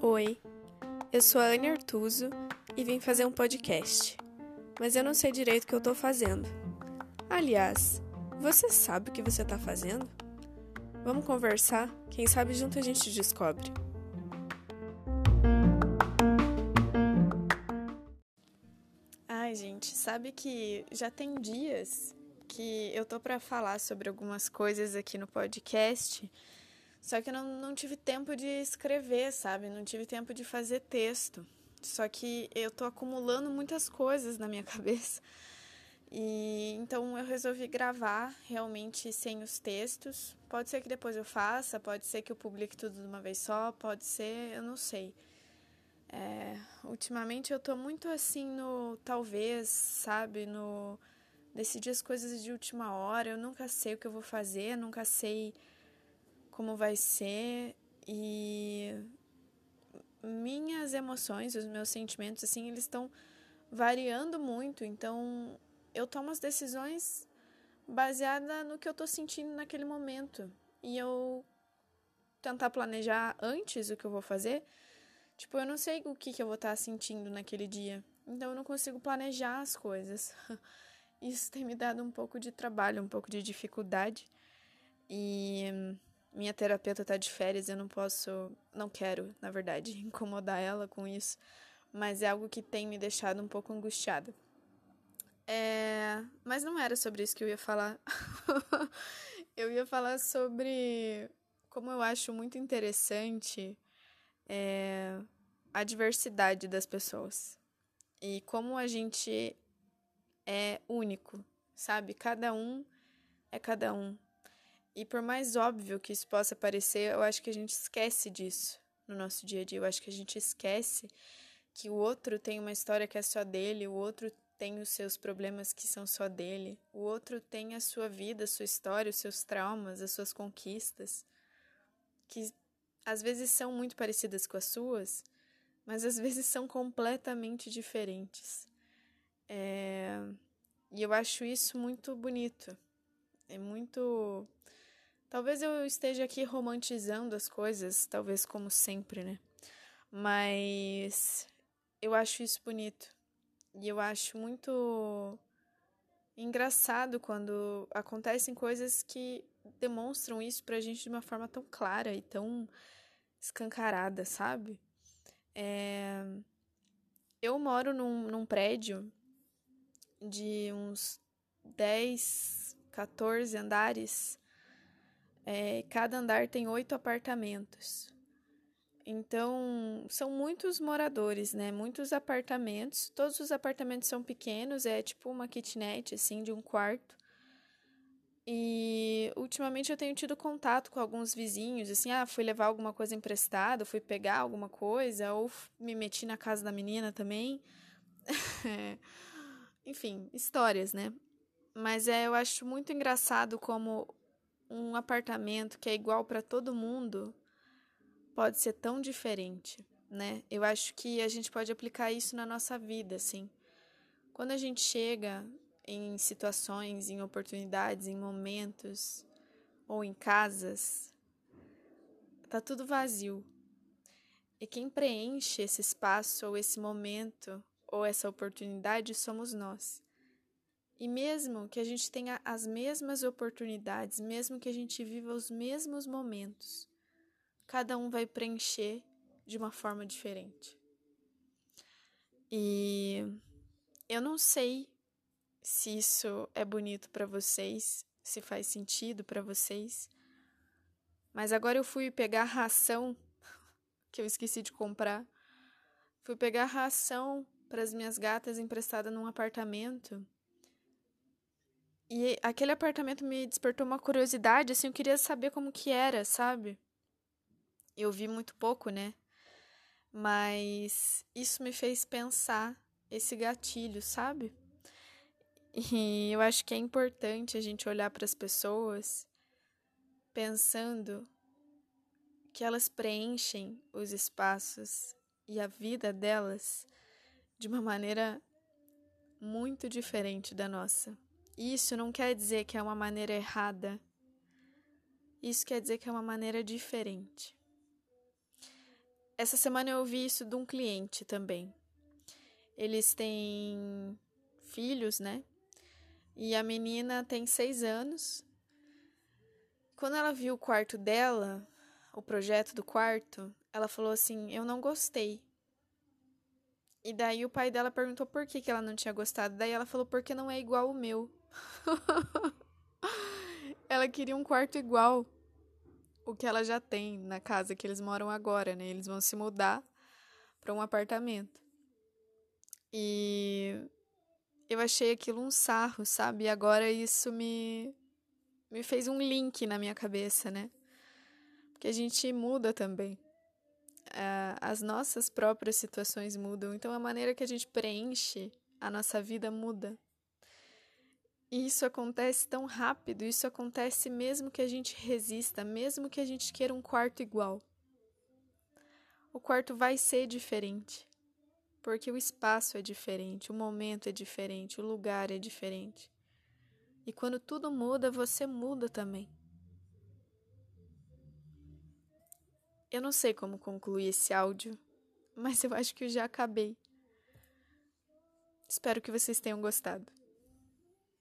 Oi, eu sou a Anne Artuso e vim fazer um podcast, mas eu não sei direito o que eu tô fazendo. Aliás, você sabe o que você tá fazendo? Vamos conversar? Quem sabe junto a gente descobre. Ai, gente, sabe que já tem dias que eu tô para falar sobre algumas coisas aqui no podcast, só que eu não, não tive tempo de escrever, sabe? Não tive tempo de fazer texto. Só que eu tô acumulando muitas coisas na minha cabeça. E então eu resolvi gravar realmente sem os textos. Pode ser que depois eu faça, pode ser que eu publique tudo de uma vez só, pode ser, eu não sei. É, ultimamente eu tô muito assim no talvez, sabe, no decidir as coisas de última hora. Eu nunca sei o que eu vou fazer, nunca sei como vai ser e minhas emoções, os meus sentimentos assim, eles estão variando muito, então eu tomo as decisões baseada no que eu tô sentindo naquele momento. E eu tentar planejar antes o que eu vou fazer, tipo, eu não sei o que, que eu vou estar tá sentindo naquele dia. Então eu não consigo planejar as coisas. Isso tem me dado um pouco de trabalho, um pouco de dificuldade. E minha terapeuta tá de férias, eu não posso, não quero, na verdade, incomodar ela com isso, mas é algo que tem me deixado um pouco angustiada. É, mas não era sobre isso que eu ia falar. eu ia falar sobre como eu acho muito interessante é, a diversidade das pessoas e como a gente é único, sabe? Cada um é cada um. E por mais óbvio que isso possa parecer, eu acho que a gente esquece disso no nosso dia a dia. Eu acho que a gente esquece que o outro tem uma história que é só dele, o outro tem os seus problemas que são só dele, o outro tem a sua vida, a sua história, os seus traumas, as suas conquistas, que às vezes são muito parecidas com as suas, mas às vezes são completamente diferentes. E eu acho isso muito bonito. É muito. Talvez eu esteja aqui romantizando as coisas, talvez como sempre, né? Mas eu acho isso bonito. E eu acho muito engraçado quando acontecem coisas que demonstram isso pra gente de uma forma tão clara e tão escancarada, sabe? É... Eu moro num, num prédio de uns 10, 14 andares. É, cada andar tem oito apartamentos. Então, são muitos moradores, né? Muitos apartamentos. Todos os apartamentos são pequenos, é tipo uma kitnet, assim, de um quarto. E ultimamente eu tenho tido contato com alguns vizinhos, assim, ah, fui levar alguma coisa emprestada, fui pegar alguma coisa, ou me meti na casa da menina também. Enfim, histórias, né? Mas é, eu acho muito engraçado como um apartamento que é igual para todo mundo pode ser tão diferente, né? Eu acho que a gente pode aplicar isso na nossa vida, assim. Quando a gente chega em situações, em oportunidades, em momentos ou em casas, tá tudo vazio. E quem preenche esse espaço ou esse momento ou essa oportunidade somos nós. E mesmo que a gente tenha as mesmas oportunidades, mesmo que a gente viva os mesmos momentos, cada um vai preencher de uma forma diferente. E eu não sei se isso é bonito para vocês, se faz sentido para vocês. Mas agora eu fui pegar ração que eu esqueci de comprar. Fui pegar ração para as minhas gatas emprestada num apartamento. E aquele apartamento me despertou uma curiosidade, assim, eu queria saber como que era, sabe? Eu vi muito pouco, né? Mas isso me fez pensar esse gatilho, sabe? E eu acho que é importante a gente olhar para as pessoas pensando que elas preenchem os espaços e a vida delas de uma maneira muito diferente da nossa. Isso não quer dizer que é uma maneira errada isso quer dizer que é uma maneira diferente. Essa semana eu ouvi isso de um cliente também. Eles têm filhos, né? E a menina tem seis anos. Quando ela viu o quarto dela, o projeto do quarto, ela falou assim: Eu não gostei. E daí o pai dela perguntou por que, que ela não tinha gostado. Daí ela falou: Porque não é igual o meu. ela queria um quarto igual o que ela já tem na casa que eles moram agora, né? Eles vão se mudar para um apartamento. E eu achei aquilo um sarro, sabe? E agora isso me me fez um link na minha cabeça, né? Porque a gente muda também. As nossas próprias situações mudam, então a maneira que a gente preenche a nossa vida muda. E isso acontece tão rápido, isso acontece mesmo que a gente resista, mesmo que a gente queira um quarto igual. O quarto vai ser diferente, porque o espaço é diferente, o momento é diferente, o lugar é diferente. E quando tudo muda, você muda também. Eu não sei como concluir esse áudio, mas eu acho que eu já acabei. Espero que vocês tenham gostado.